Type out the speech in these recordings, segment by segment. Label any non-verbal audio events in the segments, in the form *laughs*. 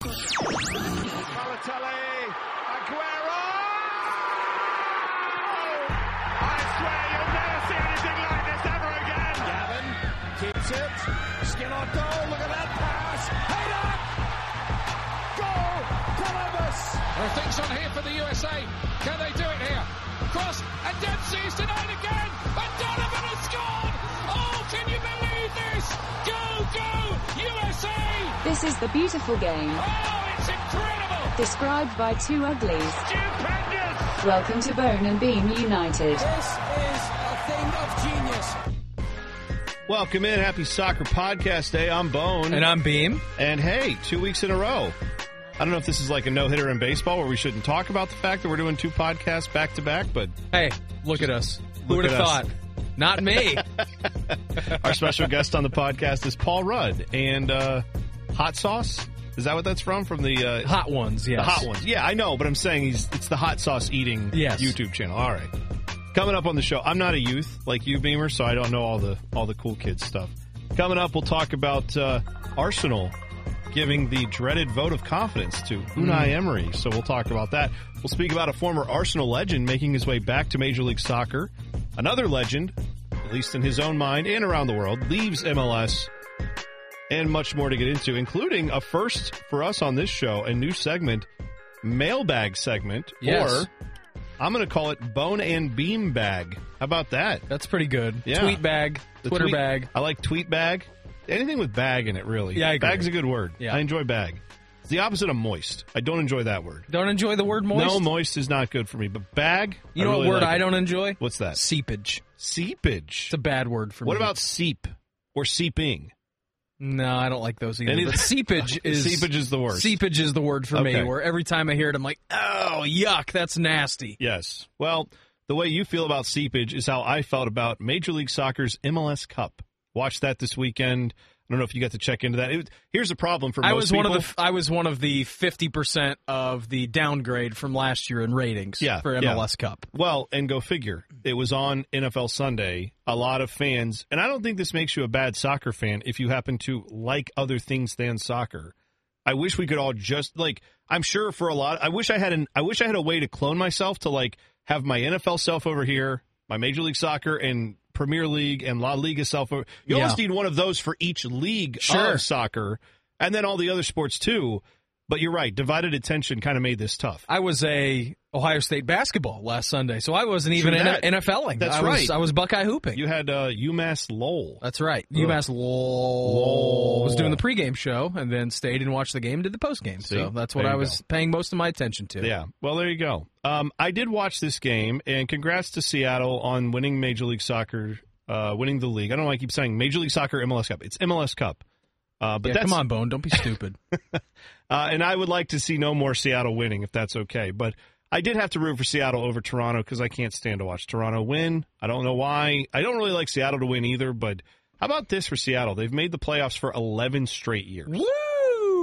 Balotelli, Aguero! I swear you'll never see anything like this ever again. Gavin keeps it. Skin on goal. Look at that pass. Header. Goal. Columbus. There are things on here for the USA. Can they do it here? Cross and Dempsey's denied again. And Donovan has scored. Can you believe this? Go, go, USA! This is the beautiful game, Oh, it's incredible! described by two uglies. Stupendous! Welcome to Bone and Beam United. This is a thing of genius. Welcome in. Happy Soccer Podcast Day. I'm Bone. And I'm Beam. And hey, two weeks in a row. I don't know if this is like a no hitter in baseball where we shouldn't talk about the fact that we're doing two podcasts back to back, but Hey, look at us. Who would have at us. thought? Not me. *laughs* our special guest on the podcast is Paul Rudd and uh, Hot Sauce. Is that what that's from? From the uh, hot ones, yes. the hot ones. Yeah, I know, but I'm saying he's it's the hot sauce eating Yes. YouTube channel. All right. Coming up on the show, I'm not a youth like you, Beamer, so I don't know all the all the cool kids stuff. Coming up, we'll talk about uh, Arsenal giving the dreaded vote of confidence to Unai Emery. So we'll talk about that. We'll speak about a former Arsenal legend making his way back to Major League Soccer. Another legend, at least in his own mind and around the world, leaves MLS and much more to get into, including a first for us on this show, a new segment, mailbag segment, Yes. or I'm going to call it bone and beam bag. How about that? That's pretty good. Yeah. Tweet bag, The Twitter tweet- bag. I like tweet bag. Anything with bag in it, really. Yeah, I agree. Bag's a good word. Yeah. I enjoy bag. It's the opposite of moist. I don't enjoy that word. Don't enjoy the word moist? No, moist is not good for me. But bag, You I know really what word like I it. don't enjoy? What's that? Seepage. Seepage. It's a bad word for What me. What about seep or seeping? No, I don't like those either. Any- seepage *laughs* is Seepage is the worst. Seepage is the word for Okay. me. Where every time I hear it, I'm like, oh yuck, that's nasty. Yes. Well, the way you feel about seepage is how I felt about Major League Soccer's MLS Cup. Watched that this weekend. I don't know if you got to check into that. It, here's the problem for most I was one of the I was one of the fifty percent of the downgrade from last year in ratings Yeah, for yeah. MLS Cup. Well, and go figure. It was on NFL Sunday. A lot of fans, and I don't think this makes you a bad soccer fan if you happen to like other things than soccer. I wish we could all just like. I'm sure for a lot. I wish I had an. I wish I had a way to clone myself to like have my NFL self over here, my Major League Soccer and Premier League and La Liga Self. You yeah. almost need one of those for each league Sure. of soccer, and then all the other sports too. But you're right. Divided attention kind of made this tough. I was a Ohio State basketball last Sunday, so I wasn't even True that. in NFLing. That's I was, right. I was Buckeye hooping. You had uh, UMass Lowell. That's right. Ugh. UMass Lowell Lowell. was doing the pregame show and then stayed and watched the game and did the postgame. See? So that's what I was paying most of my attention to. Yeah. Well, there you go. Um, I did watch this game, and congrats to Seattle on winning Major League Soccer, uh, winning the league. I don't know why I keep saying Major League Soccer MLS Cup. It's MLS Cup. Uh, but Yeah, that's, come on, Bone. Don't be stupid. *laughs* Uh, and I would like to see no more Seattle winning, if that's okay. But I did have to root for Seattle over Toronto because I can't stand to watch Toronto win. I don't know why. I don't really like Seattle to win either. But how about this for Seattle? They've made the playoffs for 11 straight years. Woo!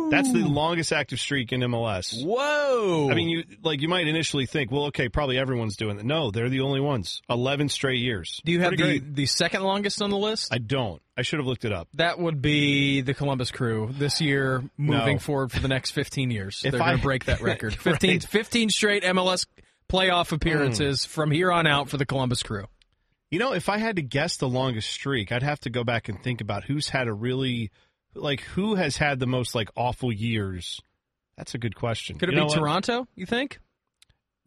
That's the longest active streak in MLS. Whoa. I mean, you like you might initially think, well, okay, probably everyone's doing it. No, they're the only ones. Eleven straight years. do you have Pretty the, great. the second longest on the list? I don't. I should have looked it up. that would be the Columbus Crew this year, moving No. forward for the next 15 years. If They're going to break that *laughs* record. Right. 15, 15 straight MLS playoff appearances Hmm. from here on out for the Columbus Crew. You know, if I had to guess the longest streak, I'd have to go back and think about who's had a really like who has had the most like awful years. That's a good question. Could it You be what? Toronto, you think?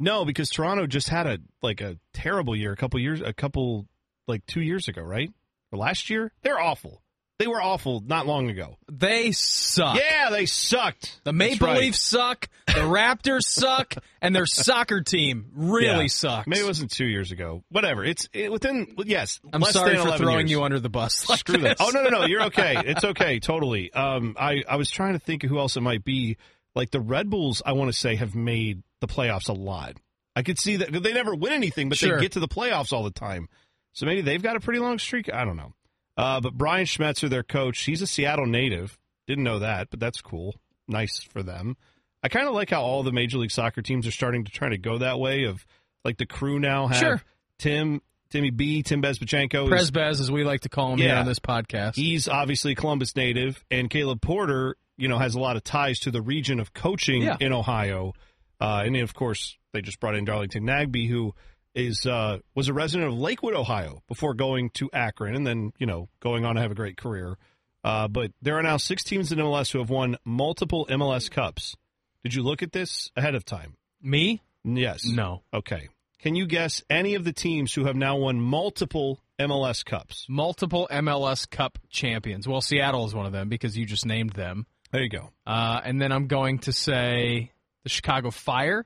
No, because Toronto just had a like a terrible year a couple years a couple like 2 years ago, right? Or last year? They're awful. They were awful not long ago. They suck. Yeah, they sucked. The Maple right. Leafs suck, the Raptors *laughs* suck, and their soccer team really Yeah. sucks. Maybe it wasn't two years ago. Whatever. It's it, within. Yes. I'm sorry for throwing years. you under the bus. Like Screw that. this. Oh no, no, no. You're *laughs* okay. It's okay. Totally. Um, I I was trying to think of who else it might be. Like the Red Bulls, I want to say have made the playoffs a lot. I could see that they never win anything, but Sure. they get to the playoffs all the time. So maybe they've got a pretty long streak. I don't know. Uh, but Brian Schmetzer, their coach, he's a Seattle native. Didn't know that, but that's cool. Nice for them. I kind of like how all the Major League Soccer teams are starting to try to go that way. Of like the crew now have Sure. Tim, Timmy B, Tim Bezbatchenko. is- Presbez, as we like to call him here Yeah. on this podcast. He's obviously Columbus native, and Caleb Porter you know, has a lot of ties to the region of coaching Yeah. in Ohio. Uh, and then, of course, they just brought in Darlington Nagbe, who is uh, was a resident of Lakewood, Ohio, before going to Akron, and then you know going on to have a great career. Uh, but there are now six teams in MLS who have won multiple MLS Cups. Did you look at this ahead of time? Me? Yes. No. Okay. Can you guess any of the teams who have now won multiple MLS Cups? Multiple MLS Cup champions. Well, Seattle is one of them because you just named them. There you go. Uh, and then I'm going to say the Chicago Fire.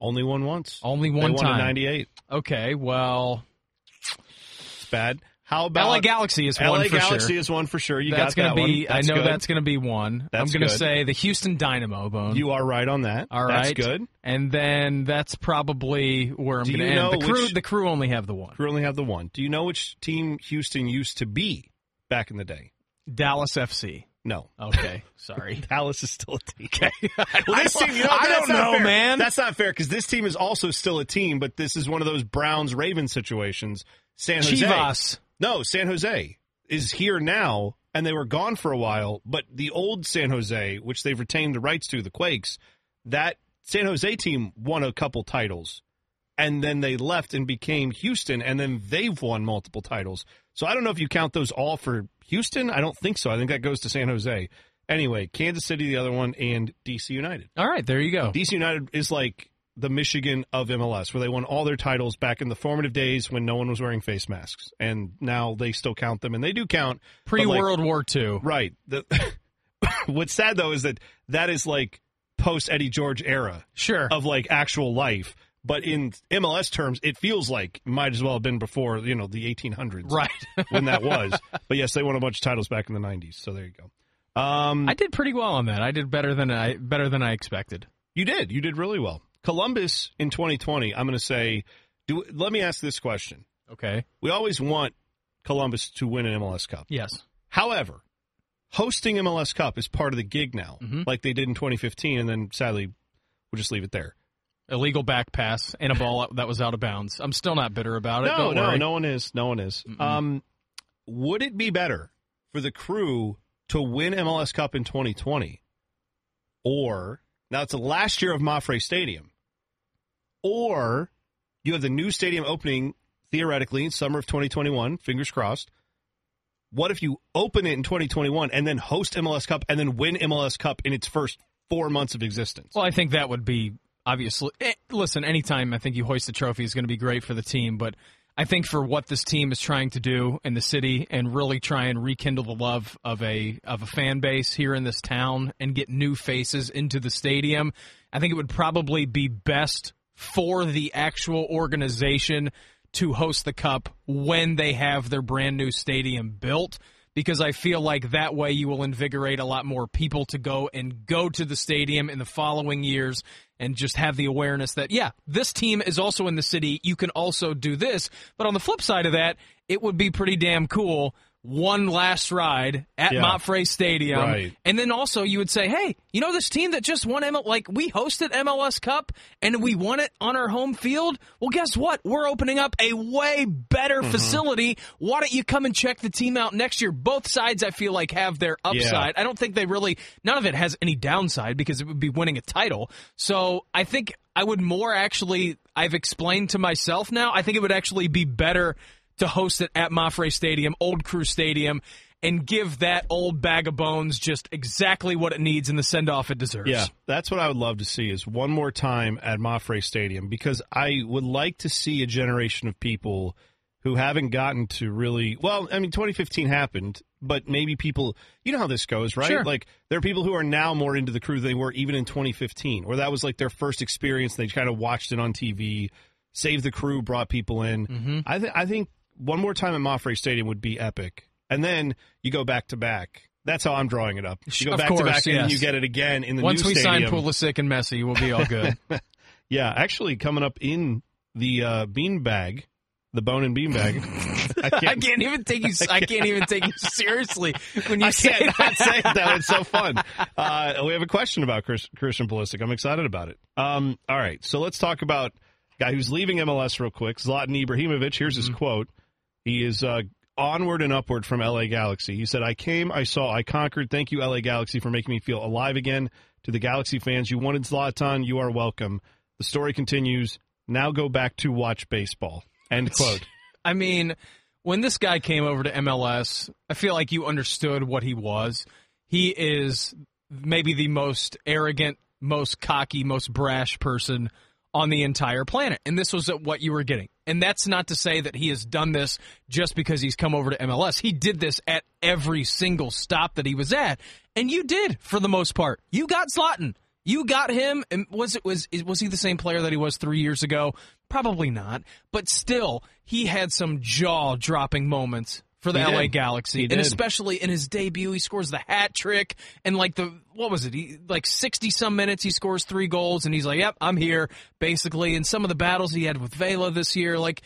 Only won once. Only They one won time. '98. Okay, well, It's bad. How about LA Galaxy is LA one for Galaxy sure. is one for sure. You that's got gonna be. one. That's I know good. that's going to be one. That's I'm going to say the Houston Dynamo. Bone. You are right on that. All right, That's good. And then that's probably where I'm going to end. The crew. which- The crew only have the one. We only have the one. Do you know which team Houston used to be back in the day? Dallas FC. No. Okay, *laughs* sorry. Dallas is still a team. *laughs* I Well, this don't- team, you know, I don't know, fair. man. That's not fair because this team is also still a team, but this is one of those Browns Ravens situations. San Jose. Chivas. No, San Jose is here now, and they were gone for a while. But the old San Jose, which they've retained the rights to, the Quakes, that San Jose team won a couple titles, and then they left and became Houston, and then they've won multiple titles. So I don't know if you count those all for Houston. I don't think so. I think that goes to San Jose. Anyway, Kansas City, the other one, and DC United. All right, there you go. DC United is like the Michigan of MLS, where they won all their titles back in the formative days when no one was wearing face masks, and now they still count them, and they do count Pre like, World War II. right? The, *laughs* what's sad though is that that is like post Eddie George era Sure. of like actual life, but in MLS terms, it feels like it might as well have been before you know the 1800s, Right. *laughs* when that was. But yes, they won a bunch of titles back in the 90s, so there you go. Um, I did pretty well on that. I did better than I better than I expected. You did. You did really well. Columbus in 2020. I'm going to say. Do let me ask this question. Okay. We always want Columbus to win an MLS Cup. Yes. However, hosting MLS Cup is part of the gig now, Mhm. like they did in 2015, and then sadly, we'll just leave it there. Illegal back pass and a ball that was out of bounds. I'm still not bitter about it. No, no, no one is. No one is. Mm-mm. Um, would it be better for the crew to win MLS Cup in 2020, or now it's the last year of Mapfre Stadium, or you have the new stadium opening theoretically in summer of 2021. Fingers crossed. What if you open it in 2021 and then host MLS Cup and then win MLS Cup in its first four months of existence? Well, I think that would be obviously. eh, listen, anytime I think you hoist a trophy is going to be great for the team, but I think for what this team is trying to do in the city and really try and rekindle the love of a of a fan base here in this town and get new faces into the stadium, I think it would probably be best for the actual organization to host the cup when they have their brand new stadium built because I feel like that way you will invigorate a lot more people to go and go to the stadium in the following years and just have the awareness that, yeah, this team is also in the city. You can also do this. But on the flip side of that, it would be pretty damn cool. One last ride at Yeah. Stadium. Right. And then also you would say, hey, you know this team that just won ML, like we hosted MLS Cup and we won it on our home field? Well, guess what? We're opening up a way better Mm-hmm. facility. Why don't you come and check the team out next year? Both sides, I feel like, have their upside. I don't think they really, none of it has any downside because it would be winning a title. So I think I would more actually, I've explained to myself now, I think it would actually be better to host it at Mapfre Stadium, Old Crew Stadium, and give that old bag of bones just exactly what it needs in the send off it deserves. Yeah, that's what I would love to see is one more time at Mapfre Stadium because I would like to see a generation of people who haven't gotten to really well, I mean 2015 happened, but maybe people you know how this goes, right? Sure. Like there are people who are now more into the crew than they were even in 2015, or that was like their first experience, they kind of watched it on TV. Save the crew brought people in. Mm-hmm. I think I think one more time at Mapfre Stadium would be epic. And then you go back to back. That's how I'm drawing it up. You go Of back to course, back and you get it again in the Once new we stadium. sign Pulisic and Messi, we'll be all good. *laughs* Yeah, actually coming up in the uh, bean bag, the bone and bean bag. *laughs* I *laughs* I can't, can't even take you. I can't even take you seriously when you I say can't that. say though. It's so fun. Uh, we have a question about Chris, Christian Pulisic. I'm excited about it. Um, all right, so let's talk about guy who's leaving MLS real quick. Zlatan Ibrahimovic. Here's his quote. He is uh, onward and upward from LA Galaxy. He said, I came, I saw, I conquered. Thank you, LA Galaxy, for making me feel alive again. To the Galaxy fans, you wanted Zlatan, you are welcome. The story continues. Now go back to watch baseball. End *laughs* quote. I mean, when this guy came over to MLS, I feel like you understood what he was. He is maybe the most arrogant, most cocky, most brash person on the entire planet. And this was what you were getting. And that's not to say that he has done this just because he's come over to MLS. He did this at every single stop that he was at. And you did for the most part. You got Zlatan. You got him. And was it was was he the same player that he was three years ago? Probably not. But still, he had some jaw dropping moments for the He LA did. Galaxy, and especially in his debut, he scores the hat trick, and like the what was it? He like sixty some minutes, he scores three goals, and he's like, "Yep, I'm here." Basically, and some of the battles he had with Vela this year, like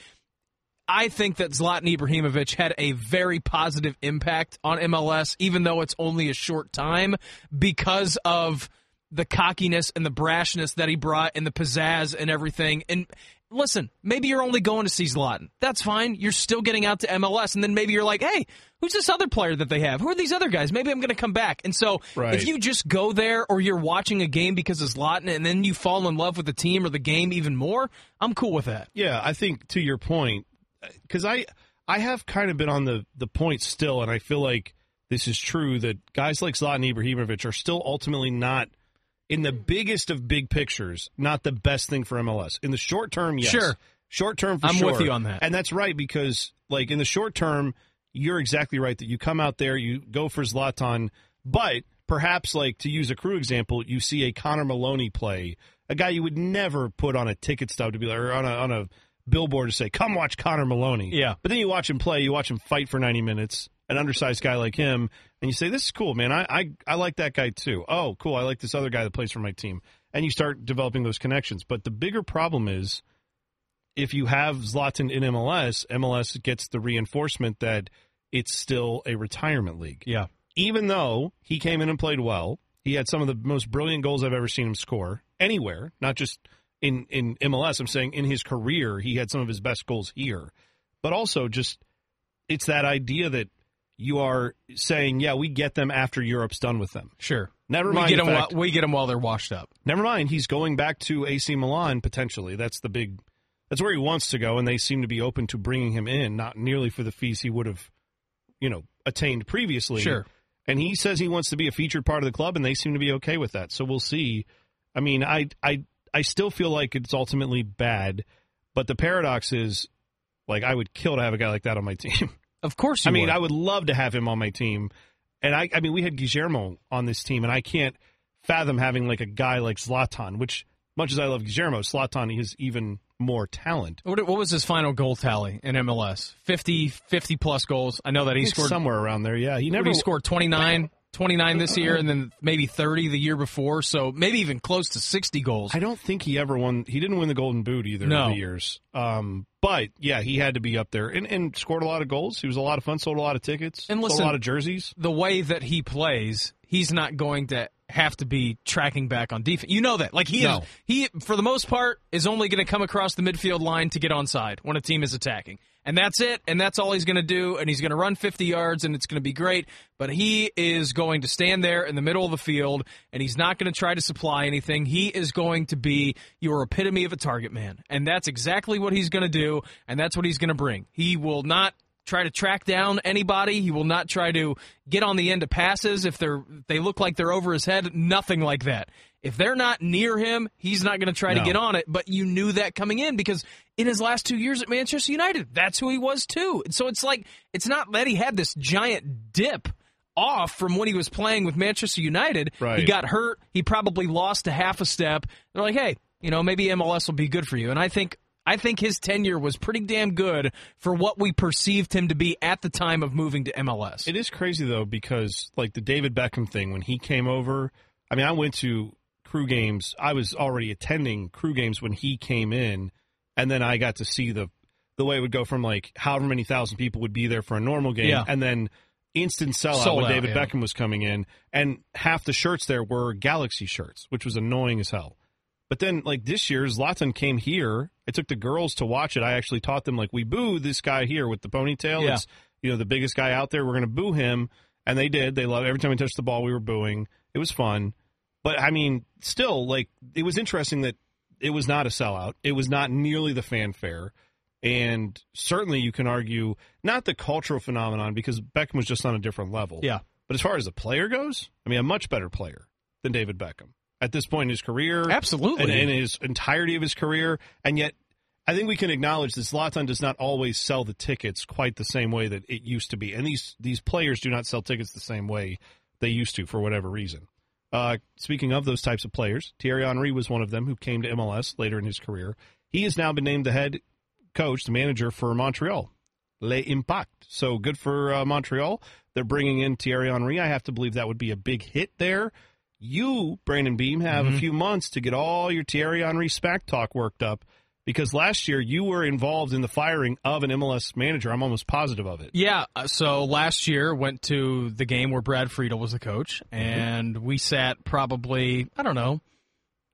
I think that Zlatan Ibrahimovic had a very positive impact on MLS, even though it's only a short time, because of the cockiness and the brashness that he brought and the pizzazz and everything. And listen, maybe you're only going to see Zlatan. That's fine. You're still getting out to MLS. And then maybe you're like, hey, who's this other player that they have? Who are these other guys? Maybe I'm going to come back. And so Right. if you just go there or you're watching a game because of Zlatan and then you fall in love with the team or the game even more, I'm cool with that. Yeah, I think to your point, uh, because I I have kind of been on the the point still, and I feel like this is true that guys like Zlatan Ibrahimovic are still ultimately not in the biggest of big pictures, not the best thing for MLS. In the short term, yes. Sure. Short term for sure. I'm sure. with you on that. And that's right because like in the short term, you're exactly right that you come out there, you go for Zlatan, but perhaps like to use a crew example, you see a Connor Maloney play, a guy you would never put on a ticket stub to be like or on a on a billboard to say, "Come watch Connor Maloney." Yeah. But then you watch him play, you watch him fight for 90 minutes, an undersized guy like him, and you say, "This is cool, man. I I I like that guy too." Oh, cool. I like this other guy that plays for my team. And you start developing those connections. But the bigger problem is if you have Zlatan in MLS, MLS gets the reinforcement that it's still a retirement league. Yeah. Even though he came in and played well, he had some of the most brilliant goals I've ever seen him score anywhere, not just in, in MLS. I'm saying in his career, he had some of his best goals here. But also, just it's that idea that you are saying, yeah, we get them after Europe's done with them. Sure. Never We mind get the them. fact- While, we get them while they're washed up. Never mind, he's going back to AC Milan potentially. That's the big. That's where he wants to go, and they seem to be open to bringing him in, not nearly for the fees he would have, you know, attained previously. Sure. And he says he wants to be a featured part of the club, and they seem to be okay with that. So we'll see. I mean, I I I still feel like it's ultimately bad, but the paradox is, like, I would kill to have a guy like that on my *laughs* team. Of course, you I mean, would. I would love to have him on my team. And I, I mean, we had Guillermo on this team, and I can't fathom having like a guy like Zlatan. Which, much as I love Guillermo, Zlatan is even more talent. What, what was his final goal tally in MLS? 50, 50 plus goals. I know that he scored somewhere around there. Yeah, he Never he scored 29, 29 this year, and then maybe 30 the year before. So maybe even close to 60 goals. I don't think he ever won. He didn't win the Golden Boot either No. the years. Um, but yeah, he had to be up there and, and scored a lot of goals. He was a lot of fun. Sold a lot of tickets. And listen- a lot of jerseys. the way that he plays, he's not going to have to be tracking back on defense. You know that. Like he No. is he for the most part is only going to come across the midfield line to get onside when a team is attacking. And that's it, and that's all he's going to do and he's going to run 50 yards and it's going to be great, but he is going to stand there in the middle of the field and he's not going to try to supply anything. He is going to be your epitome of a target man. And that's exactly what he's going to do and that's what he's going to bring. He will not try to track down anybody. He will not try to get on the end of passes if they're they look like they're over his head. Nothing like that. If they're not near him, he's not going to try No. to get on it. But you knew that coming in because in his last two years at Manchester United, that's who he was too. And so it's like it's not that he had this giant dip off from when he was playing with Manchester United. Right. He got hurt. He probably lost a half a step. They're like, hey, you know, maybe MLS will be good for you. And I think I think his tenure was pretty damn good for what we perceived him to be at the time of moving to MLS. It is crazy though because like the David Beckham thing when he came over. I mean, I went to crew games. I was already attending crew games when he came in, and then I got to see the the way it would go from like however many thousand people would be there for a normal game, Yeah. and then instant sellout Sold when out, David yeah. Beckham was coming in, and half the shirts there were Galaxy shirts, which was annoying as hell. But then, like this year, Zlatan came here. I took the girls to watch it. I actually taught them like we boo this guy here with the ponytail. Yeah. It's you know the biggest guy out there. We're gonna boo him, and they did. They love every time we touched the ball. We were booing. It was fun, but I mean, still, like it was interesting that it was not a sellout. It was not nearly the fanfare, and certainly you can argue not the cultural phenomenon because Beckham was just on a different level. Yeah. But as far as the player goes, I mean, a much better player than David Beckham at this point in his career. Absolutely. And in his entirety of his career. And yet, I think we can acknowledge that Zlatan does not always sell the tickets quite the same way that it used to be. And these, these players do not sell tickets the same way they used to for whatever reason. Uh, speaking of those types of players, Thierry Henry was one of them who came to MLS later in his career. He has now been named the head coach, the manager for Montreal. Le Impact. So good for uh, Montreal. They're bringing in Thierry Henry. I have to believe that would be a big hit there. You, Brandon Beam, have a few months to get all your Thierry Henry SPAC talk worked up because last year you were involved in the firing of an MLS manager. I'm almost positive of it. Yeah, uh, so last year went to the game where Brad Friedel was the coach, Mm-hmm. and we sat probably I don't know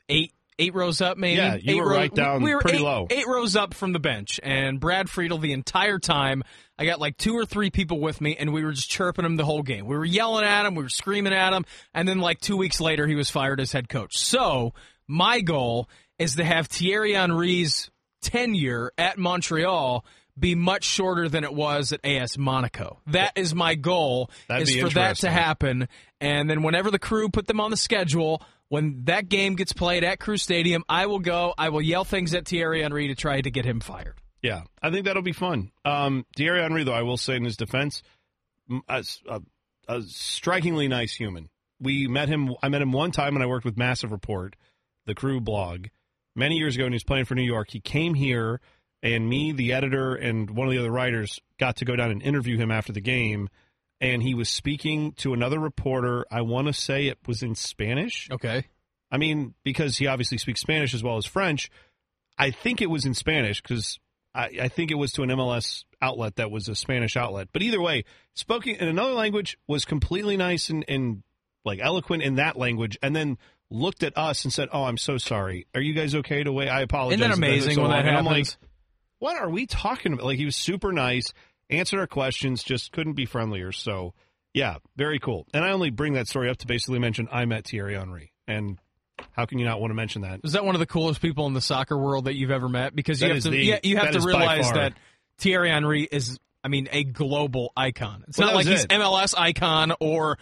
eight eight rows up, maybe. Yeah, you eight were row- right down we were pretty eight, low. eight rows up from the bench, and Brad Friedel the entire time. I got like two or three people with me, and we were just chirping him the whole game. We were yelling at him, we were screaming at him, and then like two weeks later, he was fired as head coach. So my goal is to have Thierry Henry's tenure at Montreal be much shorter than it was at AS Monaco. That is my goal. That'd is for that to happen, and then whenever the crew put them on the schedule. When that game gets played at Crew Stadium, I will go. I will yell things at Thierry Henry to try to get him fired. Yeah, I think that'll be fun. Um, Thierry Henry, though, I will say in his defense, a strikingly nice human. We met him. I met him one time when I worked with Massive Report, the crew blog, many years ago, when he was playing for New York. He came here, and me, the editor, and one of the other writers got to go down and interview him after the game. And he was speaking to another reporter. I want to say it was in Spanish. Okay. I mean, because he obviously speaks Spanish as well as French. I think it was in Spanish because I, I think it was to an MLS outlet that was a Spanish outlet. But either way, spoken in another language was completely nice and, and like eloquent in that language, and then looked at us and said, "Oh, I'm so sorry. Are you guys okay to wait? I apologize." Isn't that amazing so when that long." And I'm like, happens? what are we talking about? Like he was super nice, answered our questions, just couldn't be friendlier. So yeah, very cool. And I only bring that story up to basically mention I met Thierry Henry, and how can you not want to mention that? Is that one of the coolest people in the soccer world that you've ever met? Because you That have to, the- yeah, you have to realize that Thierry Henry is, I mean, a global icon. It's Well, not like he's it. MLS icon or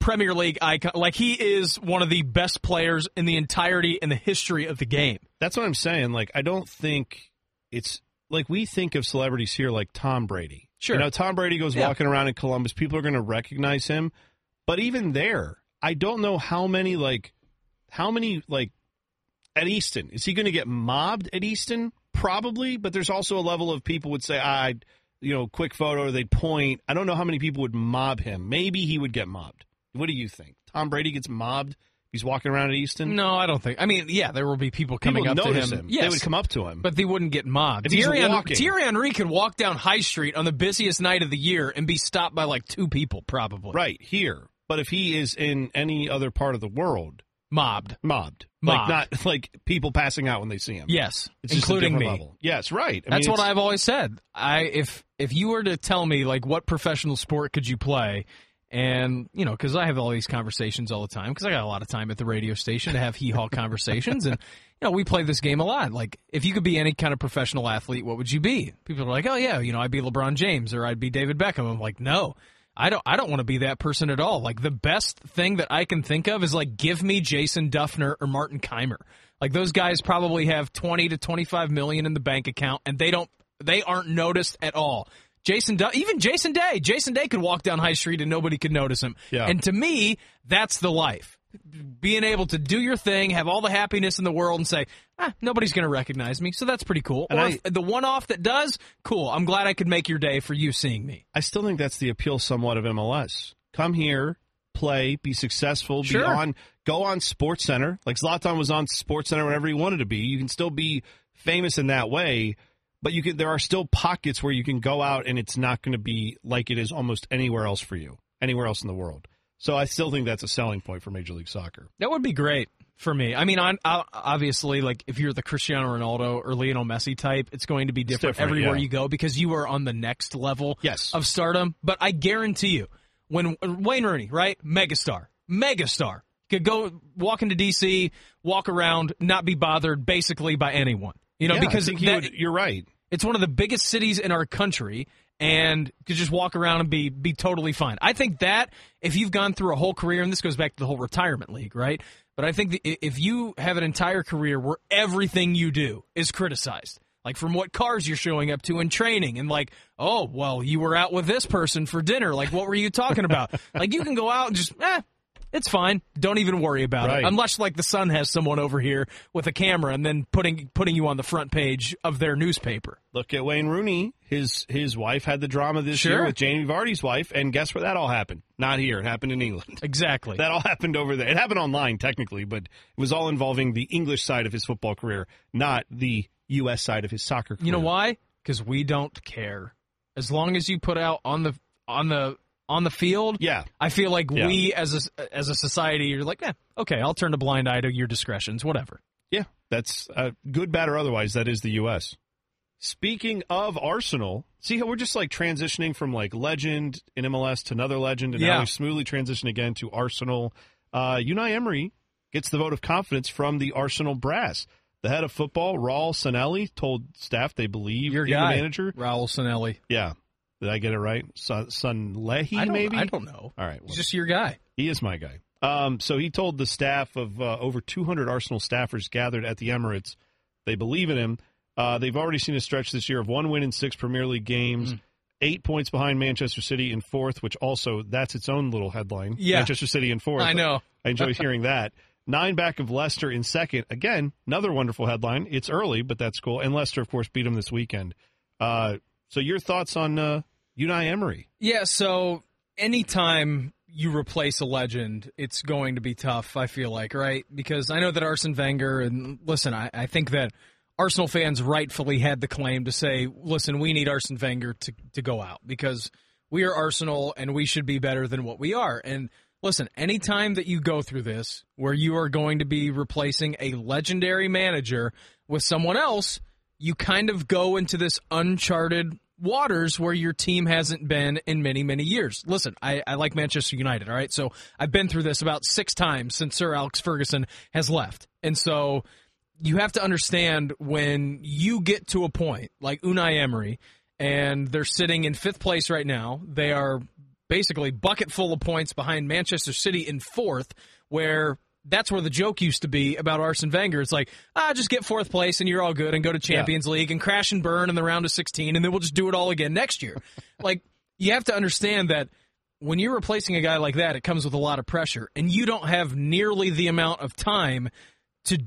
Premier League icon. Like he is one of the best players in the entirety in the history of the game. That's what I'm saying. Like, I don't think it's like we think of celebrities here like Tom Brady. Sure. You know, Tom Brady goes Yeah. walking around in Columbus. People are going to recognize him. But even there, I don't know how many, like, how many, like, at Easton. Is he going to get mobbed at Easton? Probably. But there's also a level of people would say, ah, I, you know, quick photo, or they'd point. I don't know how many people would mob him. Maybe he would get mobbed. What do you think? Tom Brady gets mobbed? He's walking around at Easton? No, I don't think. I mean, yeah, there will be people coming People up to him. him. Yes, They would come up to him. but they wouldn't get mobbed. If Thierry, walking. Thierry Henry could walk down High Street on the busiest night of the year and be stopped by like two people, probably. Right here. But if he is in any other part of the world, Mobbed. mobbed, Mobbed. like not like people passing out when they see him. Yes, it's including me. level. Yes, right. I That's mean, what I've always said. I if if you were to tell me like what professional sport could you play, and you know, because I have all these conversations all the time, because I got a lot of time at the radio station to have hee haw *laughs* conversations, and you know, we play this game a lot. Like, if you could be any kind of professional athlete, what would you be? People are like, oh yeah, you know, I'd be LeBron James or I'd be David Beckham. I'm like, no. I don't. I don't want to be that person at all. Like the best thing that I can think of is like give me Jason Dufner or Martin Kaymer. Like those guys probably have twenty to twenty five million in the bank account, and they don't. They aren't noticed at all. Jason, Du- even Jason Day. Jason Day could walk down High Street and nobody could notice him. Yeah. And to me, that's the life. Being able to do your thing, have all the happiness in the world, and say, ah, nobody's going to recognize me. So that's pretty cool. And or I- the one off that does, cool. I'm glad I could make your day for you seeing me. I still think that's the appeal somewhat of MLS. Come here, play, be successful, Sure. be on, go on Sports Center. Like Zlatan was on Sports Center whenever he wanted to be. You can still be famous in that way, but you can. There are still pockets where you can go out and it's not going to be like it is almost anywhere else for you, anywhere else in the world. So I still think that's a selling point for Major League Soccer. That would be great for me. I mean, uh, obviously, like if you're the Cristiano Ronaldo or Lionel Messi type, it's going to be different, different, everywhere yeah. you go because you are on the next level Yes. of stardom. But I guarantee you, when Wayne Rooney, right, megastar, megastar, could go walk into DC, walk around, not be bothered basically by anyone. You know, Yeah, because that- would- you're right. it's one of the biggest cities in our country and could just walk around and be be totally fine. I think that if you've gone through a whole career and this goes back to the whole retirement league, right? But I think that if you have an entire career where everything you do is criticized, like from what cars you're showing up to in training and like, oh, well, you were out with this person for dinner, like what were you talking about? *laughs* like you can go out and just eh it's fine. Don't even worry about Right. it. Unless like the Sun has someone over here with a camera and then putting putting you on the front page of their newspaper. Look at Wayne Rooney. His his wife had the drama this Sure. year with Jamie Vardy's wife, and guess where that all happened? Not here. It happened in England. *laughs* Exactly. That all happened over there. It happened online technically, but it was all involving the English side of his football career, not the U.S. side of his soccer career. you know why? Because we don't care. As long as you put out on the on the on the field, Yeah. I feel like Yeah. we as a as a society, you're like, eh, okay, I'll turn a blind eye to your discretions, whatever. Yeah, that's uh, good, bad, or otherwise. That is the U.S. Speaking of Arsenal, see how we're just like transitioning from like legend in MLS to another legend, and Yeah. now we smoothly transition again to Arsenal. Uh, Unai Emery gets the vote of confidence from the Arsenal brass. The head of football, Raul Sanelli, told staff they believe Your guy, the manager. Raul Sanelli. Yeah, did I get it right? Sun, Sun Leahy, I maybe. I don't know. All right, He's just your guy. he is my guy. Um, so he told the staff of uh, over 200 Arsenal staffers gathered at the Emirates they believe in him. Uh, they've already seen a stretch this year of one win in six Premier League games, Mm. eight points behind Manchester City in fourth, which also that's its own little headline. Yeah. Manchester City in fourth. I know. I enjoy hearing that. *laughs* Nine back of Leicester in second. Again, another wonderful headline. It's early, but that's cool. And Leicester, of course, beat them this weekend. Uh, so your thoughts on uh, Unai Emery? Yeah, so anytime you replace a legend, it's going to be tough, I feel like, right? Because I know that Arsene Wenger, and listen, I, I think that Arsenal fans rightfully had the claim to say, listen, we need Arsene Wenger to, to go out because we are Arsenal and we should be better than what we are. And listen, anytime that you go through this where you are going to be replacing a legendary manager with someone else, you kind of go into this uncharted waters where your team hasn't been in many, many years. Listen, I, I like Manchester United, all right? So I've been through this about six times since Sir Alex Ferguson has left. And so you have to understand when you get to a point like Unai Emery and they're sitting in fifth place right now, they are basically bucket full of points behind Manchester City in fourth, where that's where the joke used to be about Arsene Wenger. It's like, ah, just get fourth place and you're all good and go to Champions League and crash and burn in the round of 16 and then we'll just do it all again next year. *laughs* like, you have to understand that when you're replacing a guy like that, it comes with a lot of pressure and you don't have nearly the amount of time to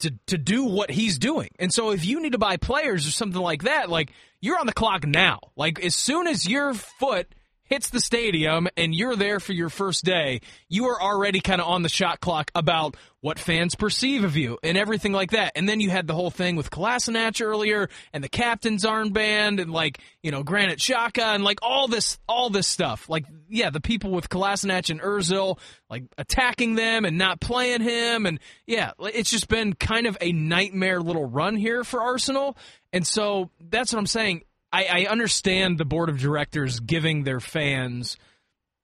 to to do what he's doing. And so if you need to buy players or something like that, like you're on the clock now. Like as soon as your foot hits the stadium and you're there for your first day, you are already kind of on the shot clock about what fans perceive of you and everything like that. And then you had the whole thing with Kolasinac earlier and the captain's armband and like, you know, Granit Xhaka and like all this all this stuff. Like yeah, the people with Kolasinac and Özil like attacking them and not playing him and yeah, it's just been kind of a nightmare little run here for Arsenal. And so that's what I'm saying. I, I understand the board of directors giving their fans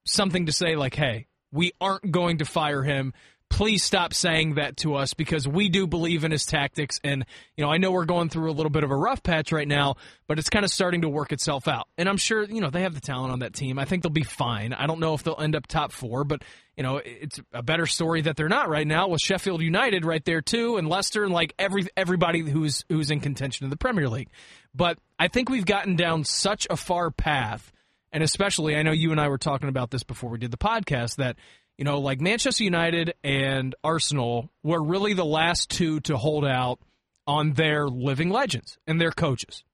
something to say, like, hey, we aren't going to fire him. Please stop saying that to us because we do believe in his tactics. And, you know, I know we're going through a little bit of a rough patch right now, but it's kind of starting to work itself out. And I'm sure, you know, they have the talent on that team. I think they'll be fine. I don't know if they'll end up top four, but, you know, it's a better story that they're not right now with Sheffield United right there too and Leicester and like every everybody who's who's in contention in the Premier League. But I think we've gotten down such a far path and especially I know you and I were talking about this before we did the podcast that you know like Manchester United and Arsenal were really the last two to hold out on their living legends and their coaches.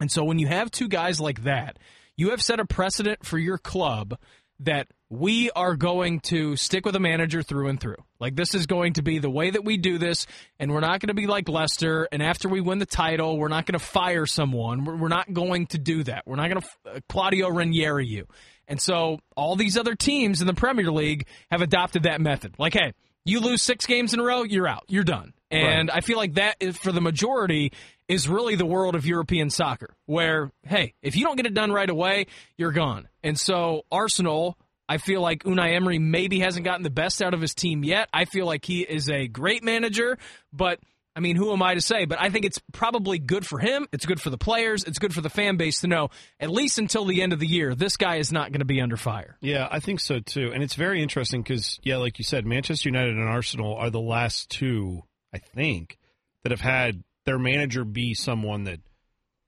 And so when you have two guys like that, you have set a precedent for your club that we are going to stick with a manager through and through. Like this is going to be the way that we do this, and we're not going to be like Leicester. And after we win the title, we're not going to fire someone. We're, not going to do that. We're not going to uh, Claudio Ranieri you. And so all these other teams in the Premier League have adopted that method. Like, hey, You lose six games in a row, you're out. You're done. And I feel like that is for the majority is really the world of European soccer, where hey, if you don't get it done right away, you're gone. And so Arsenal, I feel like Unai Emery maybe hasn't gotten the best out of his team yet. I feel like he is a great manager, but I mean, who am I to say? But I think it's probably good for him. It's good for the players. It's good for the fan base to know, at least until the end of the year, this guy is not going to be under fire. Yeah, I think so too. And it's very interesting because, yeah, like you said, Manchester United and Arsenal are the last two, I think, that have had their manager be someone that,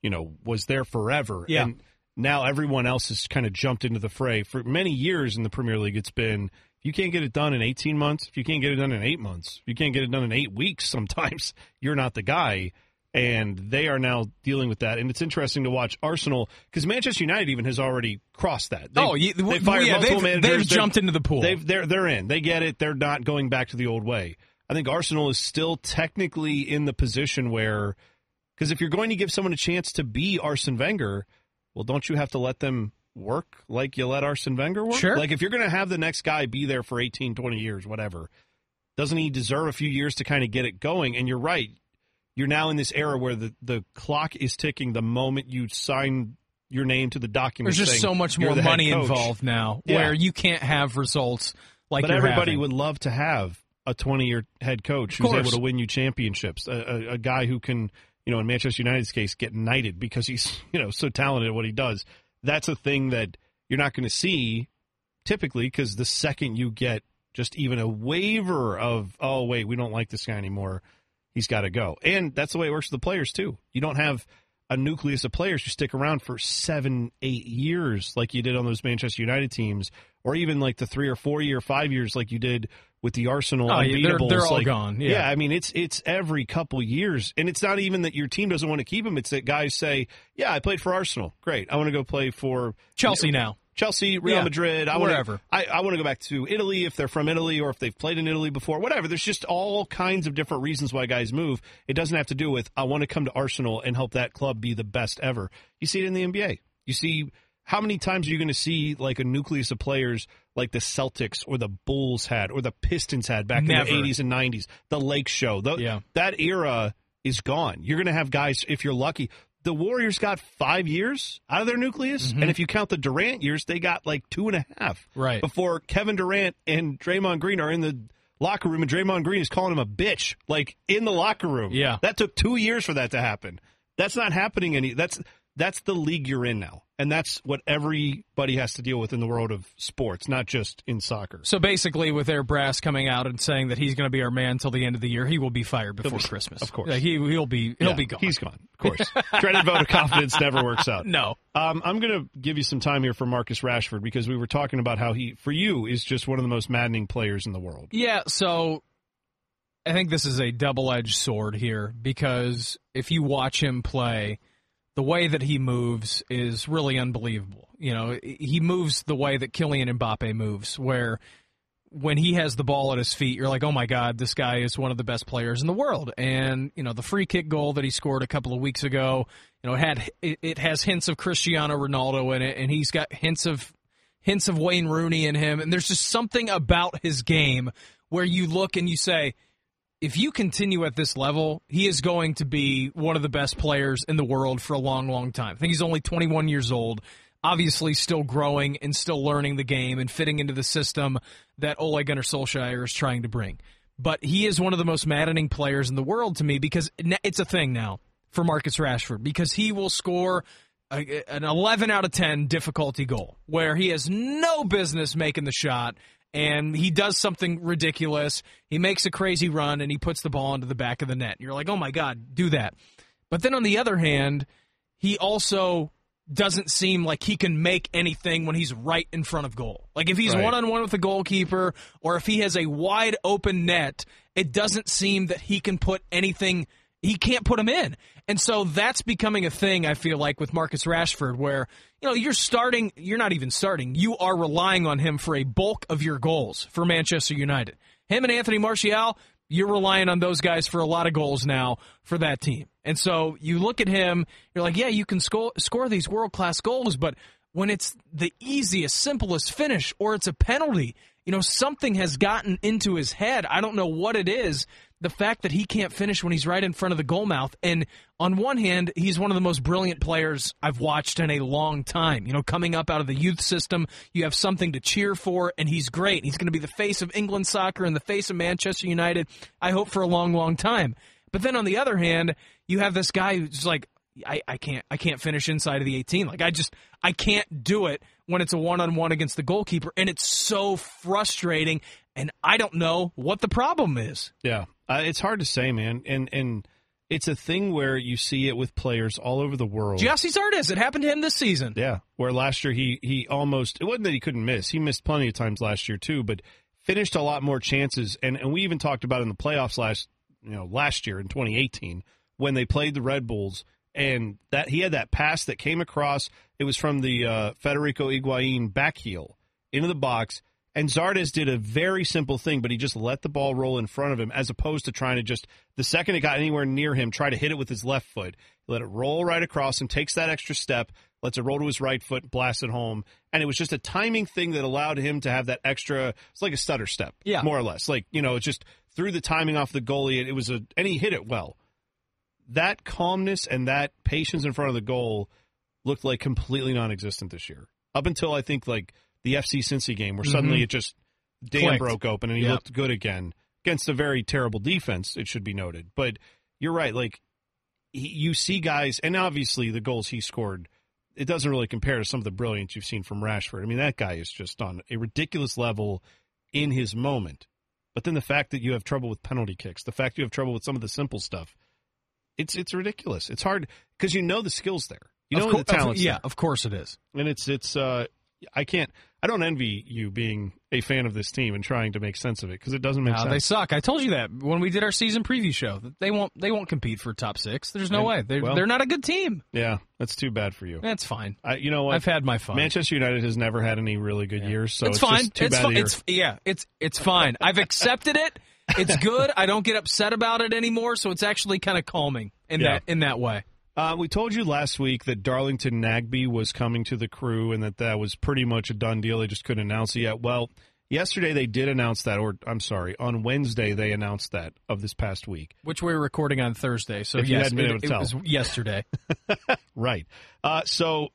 you know, was there forever. Yeah. And now everyone else has kind of jumped into the fray. For many years in the Premier League, it's been if you can't get it done in 18 months, if you can't get it done in eight months, if you can't get it done in eight weeks, sometimes *laughs* you're not the guy. And they are now dealing with that. And it's interesting to watch Arsenal because Manchester United even has already crossed that. They've- Oh, you- they fired yeah, multiple they've- managers. they've jumped into the pool. They've, they're they're in. They get it. They're not going back to the old way. I think Arsenal is still technically in the position where, because if you're going to give someone a chance to be Arsene Wenger, well, don't you have to let them work like you let Arsene Wenger work? Sure. Like if you're going to have the next guy be there for 18, 20 years, whatever, doesn't he deserve a few years to kind of get it going? And you're right. You're now in this era where the, the clock is ticking the moment you sign your name to the document. There's just so much more money involved now, Yeah. where you can't have results like but everybody having. would love to have a 20 year head coach who's able to win you championships, a, a, a guy who can, you know, in Manchester United's case, get knighted because he's, *laughs* you know, so talented at what he does. That's a thing that you're not going to see typically because the second you get just even a waiver of, oh, wait, we don't like this guy anymore, he's got to go. And that's the way it works with the players, too. You don't have a nucleus of players who stick around for seven, eight years like you did on those Manchester United teams, or even like the three or four year, five years like you did with the Arsenal Oh, yeah, they're- they're all like- gone, yeah. I mean it's it's every couple years, and it's not even that your team doesn't want to keep him. It's that guys say, "Yeah, I played for Arsenal. Great, I want to go play for Chelsea now. Chelsea, Real Yeah, Madrid. I to, I, I want to go back to Italy if they're from Italy or if they've played in Italy before. Whatever. There's just all kinds of different reasons why guys move. It doesn't have to do with I want to come to Arsenal and help that club be the best ever. You see it in the NBA. You see how many times are you going to see like a nucleus of players like the Celtics or the Bulls had or the Pistons had back Never. in the 80s and 90s. The Lake Show. Tho- Yeah. That era is gone. You're going to have guys if you're lucky. The Warriors got five years out of their nucleus, Mm-hmm. and if you count the Durant years, they got like two and a half. Right. Before Kevin Durant and Draymond Green are in the locker room, and Draymond Green is calling him a bitch, like in the locker room. Yeah. That took two years for that to happen. That's not happening any. That's that's the league you're in now, and that's what everybody has to deal with in the world of sports, not just in soccer. So basically, with Air Brass coming out and saying that he's going to be our man until the end of the year, he will be fired before be- Christmas. of course. Like, he he'll be he'll Yeah, be gone. He's gone. Of course. *laughs* Dreaded vote of confidence never works out. *laughs* no. Um, I'm going to give you some time here for Marcus Rashford because we were talking about how he, for you, is just one of the most maddening players in the world. Yeah, so I think this is a double edged sword here because if you watch him play, the way that he moves is really unbelievable. You know, he moves the way that Kylian Mbappe moves, where when he has the ball at his feet, you're like, oh my God, this guy is one of the best players in the world. And, you know, the free kick goal that he scored a couple of weeks ago, you know, had it has hints of Cristiano Ronaldo in it, and he's got hints of hints of Wayne Rooney in him. And there's just something about his game where you look and you say, if you continue at this level, he is going to be one of the best players in the world for a long, long time. I think he's only 21 years old, obviously still growing and still learning the game and fitting into the system that Ole Gunnar Solskjaer is trying to bring. But he is one of the most maddening players in the world to me because it's a thing now for Marcus Rashford because he will score a, an 11 out of 10 difficulty goal where he has no business making the shot and he does something ridiculous. He makes a crazy run and he puts the ball into the back of the net. You're like, oh my God, do that. But then on the other hand, he also doesn't seem like he can make anything when he's right in front of goal. Like if he's one on one with the goalkeeper or if he has a wide open net, it doesn't seem that he can put anything he can't put him in. And so that's becoming a thing I feel like with Marcus Rashford where you know you're starting you're not even starting. You are relying on him for a bulk of your goals for Manchester United. Him and Anthony Martial, you're relying on those guys for a lot of goals now for that team. And so you look at him, you're like, yeah, you can score score these world class goals, but when it's the easiest, simplest finish or it's a penalty, you know, something has gotten into his head. I don't know what it is. The fact that he can't finish when he's right in front of the goal mouth. And on one hand, he's one of the most brilliant players I've watched in a long time. You know, coming up out of the youth system, you have something to cheer for, and he's great. He's going to be the face of England soccer and the face of Manchester United, I hope, for a long, long time. But then on the other hand, you have this guy who's like, I, I can't I can't finish inside of the 18. Like I just I can't do it when it's a one on one against the goalkeeper, and it's so frustrating. And I don't know what the problem is. Yeah, uh, it's hard to say, man. And and it's a thing where you see it with players all over the world. Gyasi Zardes, it happened to him this season. Yeah, where last year he he almost it wasn't that he couldn't miss. He missed plenty of times last year too, but finished a lot more chances. And and we even talked about in the playoffs last you know last year in 2018 when they played the Red Bulls and that he had that pass that came across. It was from the uh, Federico Higuain back heel into the box, and Zardes did a very simple thing, but he just let the ball roll in front of him as opposed to trying to just the second it got anywhere near him, try to hit it with his left foot. He let it roll right across him, takes that extra step, lets it roll to his right foot, blasts it home, and it was just a timing thing that allowed him to have that extra. It's like a stutter step, Yeah. more or less. Like you know, it just threw the timing off the goalie. It was a and he hit it well that calmness and that patience in front of the goal looked like completely non-existent this year. Up until I think like the FC Cincy game, where suddenly it just Dan Clicked. broke open and he Yep. looked good again against a very terrible defense. It should be noted, but you're right. Like he, you see guys, and obviously the goals he scored, it doesn't really compare to some of the brilliance you've seen from Rashford. I mean, that guy is just on a ridiculous level in his moment. But then the fact that you have trouble with penalty kicks, the fact you have trouble with some of the simple stuff, it's it's ridiculous. It's hard because you know the skills there. You Of know cour- the of- talent's yeah, there. of course it is. and it's it's. uh I can't. I don't envy you being a fan of this team and trying to make sense of it because it doesn't make sense. they suck. I told you that when we did our season preview show. They won't. They won't compete for top six. There's no way. They're, well- they're not a good team. yeah, that's too bad for you. That's fine. I, you know what? I've had my fun. Manchester United has never had any really good years, so it's, it's, fine. it's fine. It's yeah. It's it's fine. I've accepted it. It's good. I don't get upset about it anymore. So it's actually kind of calming in Yeah. that in that way. Uh, we told you last week that Darlington Nagbe was coming to the crew and that that was pretty much a done deal. They just couldn't announce it yet. Well, yesterday they did announce that, or I'm sorry, on Wednesday they announced that of this past week. Which we were recording on Thursday. So If you hadn't been able to it tell. was yesterday. *laughs* *laughs* Right. Uh, so,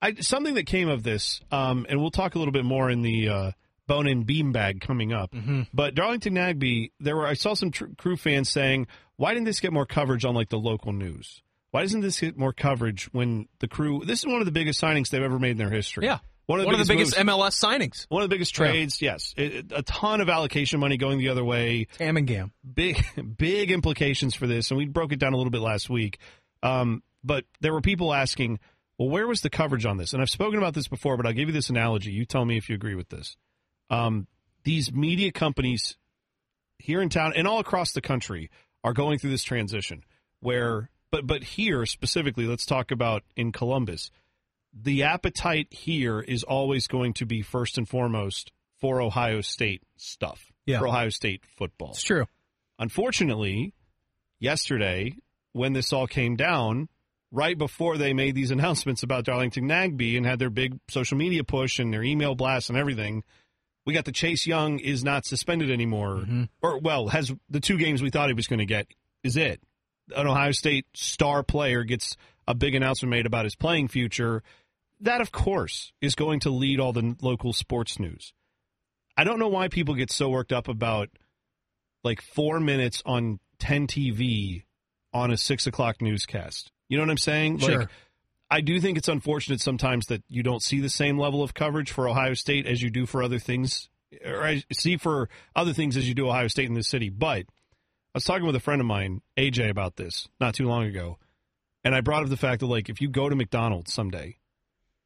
I, something that came of this, um, and we'll talk a little bit more in the uh, bone and beam bag coming up. But Darlington Nagbe, there were I saw some tr- crew fans saying, "Why didn't this get more coverage on like the local news? Why doesn't this get more coverage when the crew? This is one of the biggest signings they've ever made in their history. yeah. one of the One of biggest, the biggest MLS signings. one of the biggest trades. Yes, It- it- a ton of allocation money going the other way Tam and Gam. big *laughs* big implications for this, and we broke it down a little bit last week. Um, but there were people asking, well, where was the coverage on this? And I've spoken about this before, but I'll give you this analogy. You tell me if you agree with this. Um, these media companies here in town and all across the country are going through this transition where but but here specifically let's talk about in Columbus the appetite here is always going to be first and foremost for Ohio State stuff Yeah. for Ohio State football It's true. Unfortunately, yesterday, when this all came down, right before they made these *laughs* announcements about Darlington Nagbe and had their big social media push and their email blast and everything, we got the Chase Young is not suspended anymore. Mm-hmm. Or, well, has the two games we thought he was going to get is it. An Ohio State star player gets a big announcement made about his playing future. That, of course, is going to lead all the local sports news. I don't know why people get so worked up about like four minutes on 10 TV on a six o'clock newscast. You know what I'm saying? Sure. Like, I do think it's unfortunate sometimes that you don't see the same level of coverage for Ohio State as you do for other things, or I see for other things as you do Ohio State in this city. But I was talking with a friend of mine, AJ, about this not too long ago, and I brought up the fact that like if you go to McDonald's someday,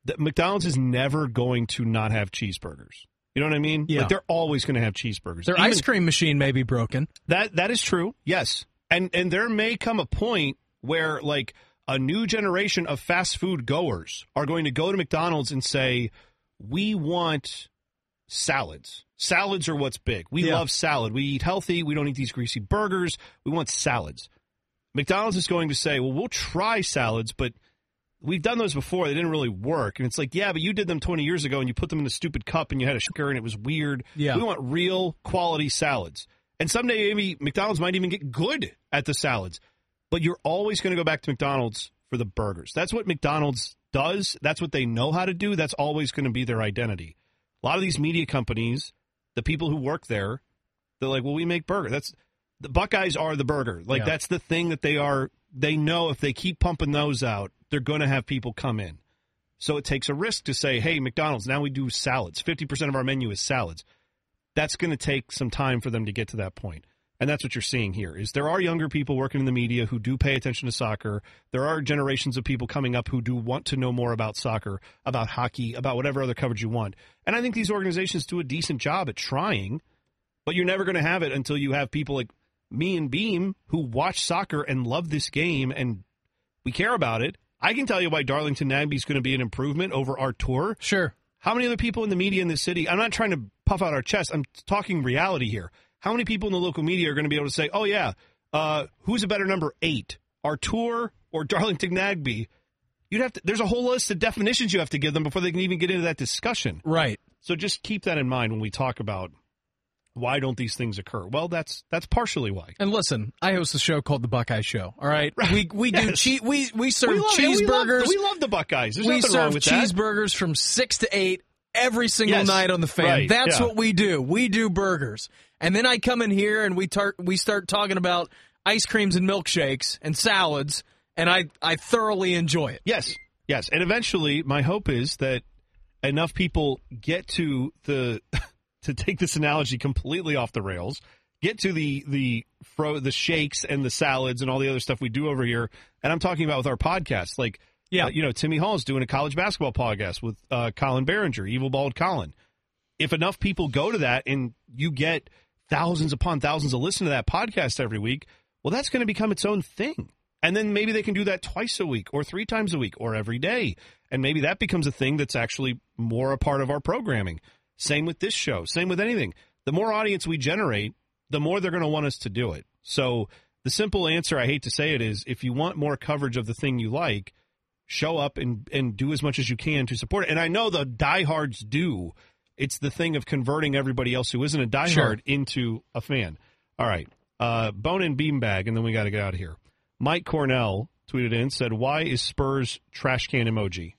that McDonald's is never going to not have cheeseburgers. You know what I mean? Yeah. Like they're always going to have cheeseburgers. Their Even- ice cream machine may be broken. that that is true. Yes. And and there may come a point where like a new generation of fast food goers are going to go to McDonald's and say, "We want salads. Salads are what's big. We Yeah. love salad. We eat healthy. We don't eat these greasy burgers. We want salads." McDonald's is going to say, "Well, we'll try salads, but we've done those before. They didn't really work. And it's like, yeah, but you did them 20 years ago and you put them in a stupid cup and you had a sugar and it was weird. Yeah. We want real quality salads. And someday maybe McDonald's might even get good at the salads. But you're always going to go back to McDonald's for the burgers. That's what McDonald's does. That's what they know how to do. That's always going to be their identity. A lot of these media companies, the people who work there, they're like, well, we make burger. That's the Buckeyes are the burger. Like Yeah. that's the thing that they are. They know if they keep pumping those out, they're going to have people come in. So it takes a risk to say, hey, McDonald's, now we do salads. 50% of our menu is salads. That's going to take some time for them to get to that point. And that's what you're seeing here is there are younger people working in the media who do pay attention to soccer. There are generations of people coming up who do want to know more about soccer, about hockey, about whatever other coverage you want. And I think these organizations do a decent job at trying, but you're never going to have it until you have people like me and Beam who watch soccer and love this game and we care about it. I can tell you why Darlington Nagbe is going to be an improvement over Artur. Sure. How many other people in the media in this city? I'm not trying to puff out our chest. I'm talking reality here. How many people in the local media are going to be able to say, "Oh yeah, uh, who's a better number eight, Artur or Darlington Nagbe?" You'd have to. There's a whole list of definitions you have to give them before they can even get into that discussion. Right. So just keep that in mind when we talk about why don't these things occur. Well, that's that's partially why. And listen, I host a show called the Buckeye Show. All right, we we do Yes. che- we we serve we love, and we love- cheeseburgers. We love, the Buckeyes. There's we nothing wrong serve with that. cheeseburgers from six to eight every single Yes, night on the fan. right, That's yeah. what we do. We do burgers, and then I come in here and we tar- we start talking about ice creams and milkshakes and salads, and I I thoroughly enjoy it. Yes, yes, and eventually, my hope is that enough people get to the *laughs* to take this analogy completely off the rails, get to the the fro the shakes and the salads and all the other stuff we do over here, and I'm talking about with our podcast, like Yeah. uh, you know, Timmy Hall's doing a college basketball podcast with uh, Colin Behringer, Evil Bald Colin. If enough people go to that and you get thousands upon thousands to listen to that podcast every week, well, that's going to become its own thing. And then maybe they can do that twice a week or three times a week or every day. And maybe that becomes a thing that's actually more a part of our programming. Same with this show, same with anything. The more audience we generate, the more they're going to want us to do it. So the simple answer, I hate to say it, is if you want more coverage of the thing you like, show up and, and do as much as you can to support it. And I know the diehards do. It's the thing of converting everybody else who isn't a diehard Sure. into a fan. All right. Uh, bone and beanbag, and then we got to get out of here. Mike Cornell tweeted in, said, Why is Spurs trash can emoji?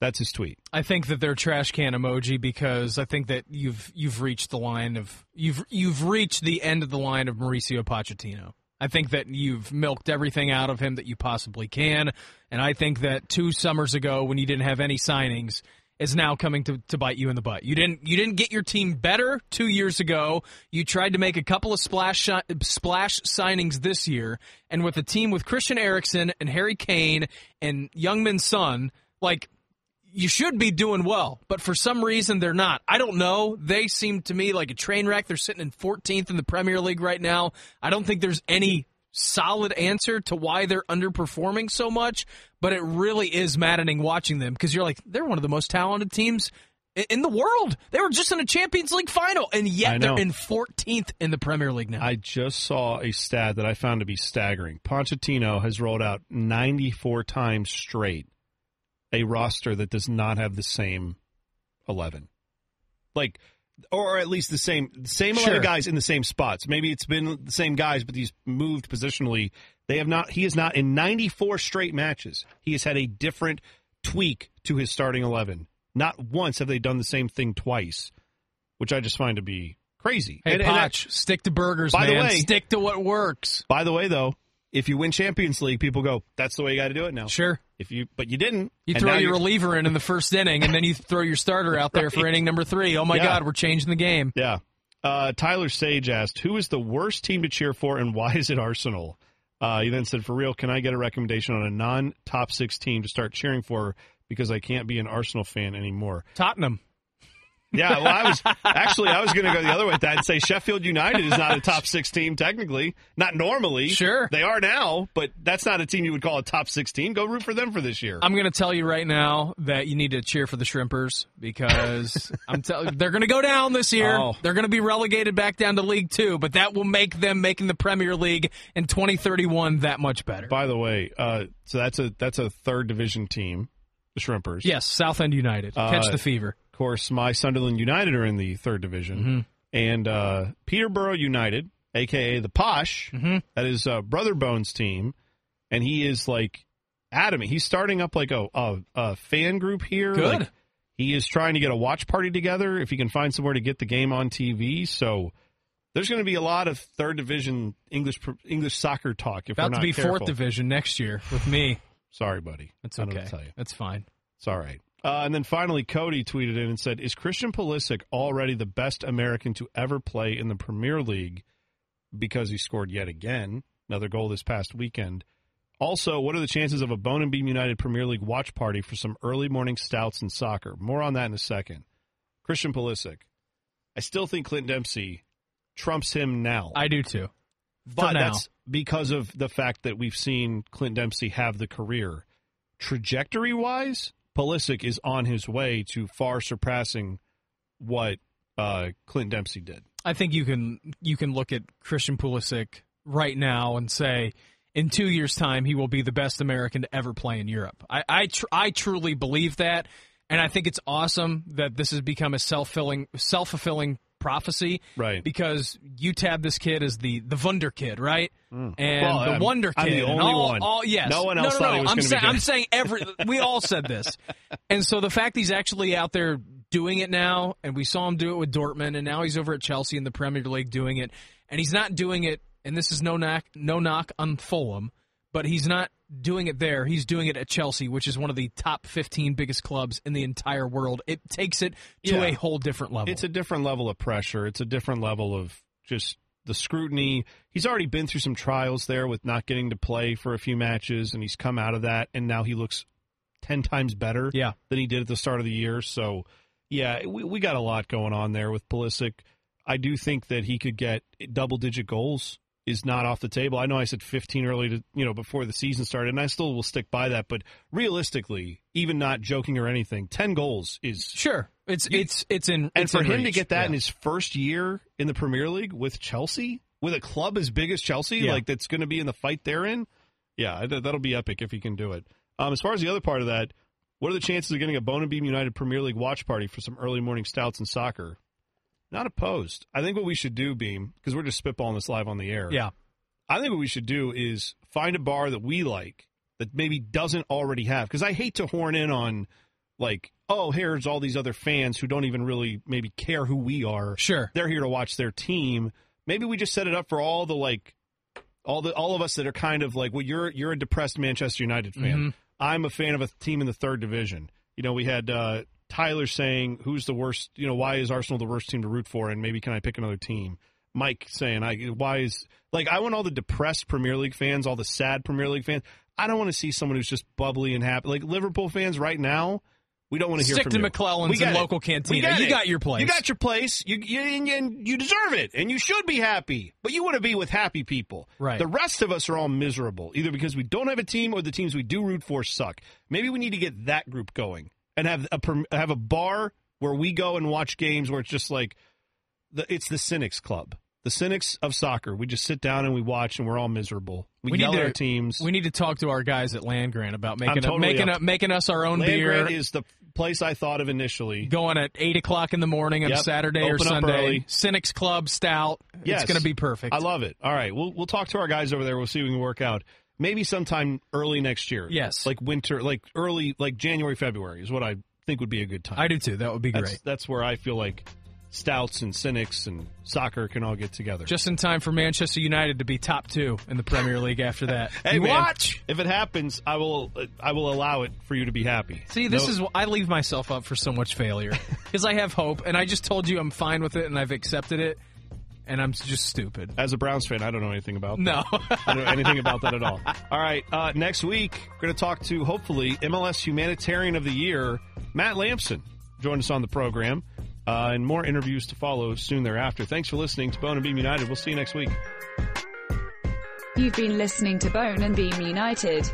That's his tweet. I think that they're trash can emoji because I think that you've you've reached the line of you've you've reached the end of the line of Mauricio Pochettino. I think that you've milked everything out of him that you possibly can, and I think that two summers ago when you didn't have any signings is now coming to, to bite you in the butt. You didn't you didn't get your team better two years ago. You tried to make a couple of splash splash signings this year, and with a team with Christian Eriksen and Harry Kane and Heung-min Son, like you should be doing well, but for some reason they're not. I don't know. They seem to me like a train wreck. They're sitting in 14th in the Premier League right now. I don't think there's any solid answer to why they're underperforming so much, but it really is maddening watching them because you're like, they're one of the most talented teams in the world. They were just in a Champions League final, and yet they're in 14th in the Premier League now. I just saw a stat that I found to be staggering. Pochettino has rolled out 94 times straight a roster that does not have the same 11. Like, or at least the same same 11 Sure. guys in the same spots. Maybe it's been the same guys, but he's moved positionally. They have not. He is not in 94 straight matches. He has had a different tweak to his starting 11. Not once have they done the same thing twice, which I just find to be crazy. hey, And- and I- stick to burgers, By the way- stick to what works. by the way, though, if you win Champions League, people go, "That's the way you got to do it now." Sure. If you, but you didn't. You throw your reliever in in the *laughs* first inning, and then you throw your starter out there for inning number three. Oh my Yeah. God, we're changing the game. Yeah. Uh, Tyler Sage asked, "Who is the worst team to cheer for, and why is it Arsenal?" Uh, he then said, "For real, can I get a recommendation on a non-top six team to start cheering for? Because I can't be an Arsenal fan anymore." Tottenham. Yeah, well, I was actually I was going to go the other way with that and say Sheffield United is not a top six team technically, not normally. Sure. they are now, but that's not a team you would call a top six team. Go root for them for this year. I'm going to tell you right now that you need to cheer for the Shrimpers because *laughs* I'm tell- they're going to go down this year. Oh. They're going to be relegated back down to League Two, but that will make them making the Premier League in 2031 that much better. By the way, uh, so that's a that's a third division team, the Shrimpers. yes, Southend United catch Uh, the fever. Of course, my Sunderland United are in the third division, Mm-hmm. and uh, Peterborough United, aka the Posh, Mm-hmm. that is uh, Brother Bones' team, and he is like adamant. He's starting up like a a, a fan group here. Good. Like, he is trying to get a watch party together if he can find somewhere to get the game on TV. So there's going to be a lot of third division English English soccer talk. If we're About to be careful. fourth division next year with me. Sorry, buddy. That's I don't know okay. tell you. That's fine. It's all right. Uh, and then finally, Cody tweeted in and said, "Is Christian Pulisic already the best American to ever play in the Premier League because he scored yet again another goal this past weekend? Also, what are the chances of a Bone and Beam United Premier League watch party for some early morning stouts and soccer? More on that in a second. Christian Pulisic, I still think Clint Dempsey trumps him now, I do too. but now. that's because of the fact that we've seen Clint Dempsey have the career trajectory wise, Pulisic is on his way to far surpassing what uh, Clint Dempsey did. I think you can you can look at Christian Pulisic right now and say in two years' time he will be the best American to ever play in Europe. I I, tr- I truly believe that, and I think it's awesome that this has become a self filling self fulfilling prophecy. Right. Because you tab this kid as the the Wunder kid, right? Hmm. And Well, the I'm- Wonder I'm Kid. the only all, one. All, yes. No one else no, no. he was I'm gonna be saying good. I'm saying every. We all said this, *laughs* and so the fact he's actually out there doing it now, and we saw him do it with Dortmund, and now he's over at Chelsea in the Premier League doing it, and he's not doing it. And this is no knock, no knock on Fulham, but he's not doing it there. He's doing it at Chelsea, which is one of the top 15 biggest clubs in the entire world. It takes it to Yeah. a whole different level. It's a different level of pressure. It's a different level of just the scrutiny. He's already been through some trials there with not getting to play for a few matches, and he's come out of that, and now he looks 10 times better Yeah. than he did at the start of the year. So, yeah, we, we got a lot going on there with Pulisic. I do think that he could get double digit goals is not off the table. I know I said 15 early to, you know, before the season started, and I still will stick by that, but realistically, even not joking or anything, 10 goals is sure. It's it's it's in and it's for in him to get that Yeah. in his first year in the Premier League with Chelsea, with a club as big as Chelsea, Yeah. like that's going to be in the fight they're in, yeah, that'll be epic if he can do it. Um, as far as the other part of that, what are the chances of getting a Bone and Beam United Premier League watch party for some early morning stouts and soccer? Not opposed. I think what we should do, Beam, because we're just spitballing this live on the air. yeah. I think what we should do is find a bar that we like that maybe doesn't already have. Because I hate to horn in on, like, oh, here's all these other fans who don't even really maybe care who we are. Sure. They're here to watch their team. Maybe we just set it up for all the like, all the all of us that are kind of like, well, you're you're a depressed Manchester United fan. Mhm. I'm a fan of a team in the third division. You know, we had uh, Tyler saying, "Who's the worst? You know, why is Arsenal the worst team to root for?" And maybe can I pick another team? Mike saying, "I why is like I want all the depressed Premier League fans, all the sad Premier League fans. I don't want to see someone who's just bubbly and happy. Like Liverpool fans right now, we don't want to hear Stick from to you. McClellan's and it. local cantina. get You it. got your place. You got your place. You you, and you deserve it, and you should be happy. But you want to be with happy people. Right. The rest of us are all miserable, either because we don't have a team or the teams we do root for suck. Maybe we need to get that group going and have a have a bar where we go and watch games where it's just like the, it's the cynics club. The cynics of soccer. We just sit down and we watch, and we're all miserable. We, We need yell at to- our teams. We need to talk to our guys at Land Grant about making totally a, making up. a, making us our own Land beer. Grant is the place I thought of initially. going at eight o'clock in the morning on Yep. Saturday or Open up Sunday. Cynics Club Stout. Yes. It's going to be perfect. I love it. All right, we'll we'll talk to our guys over there. We'll see if we can work out. Maybe sometime early next year. Yes. like winter, like early, like January, February is what I think would be a good time. I do too. That would be great. that's where I feel like stouts and cynics and soccer can all get together. Just in time for Manchester United to be top two in the Premier League after that. *laughs* hey, You man, watch. if it happens. I will I will allow it for you to be happy. See, this No- is I leave myself up for so much failure *laughs* because I have hope, and I just told you I'm fine with it, and I've accepted it, and I'm just stupid. as a Browns fan, I don't know anything about. that. No, I don't know anything about that at all. *laughs* All right, uh, next week we're going to talk to hopefully MLS Humanitarian of the Year, Matt Lampson. Join us on the program. uh, and more interviews to follow soon thereafter. Thanks for listening to Bone and Beam United. We'll see you next week. You've been listening to Bone and Beam United.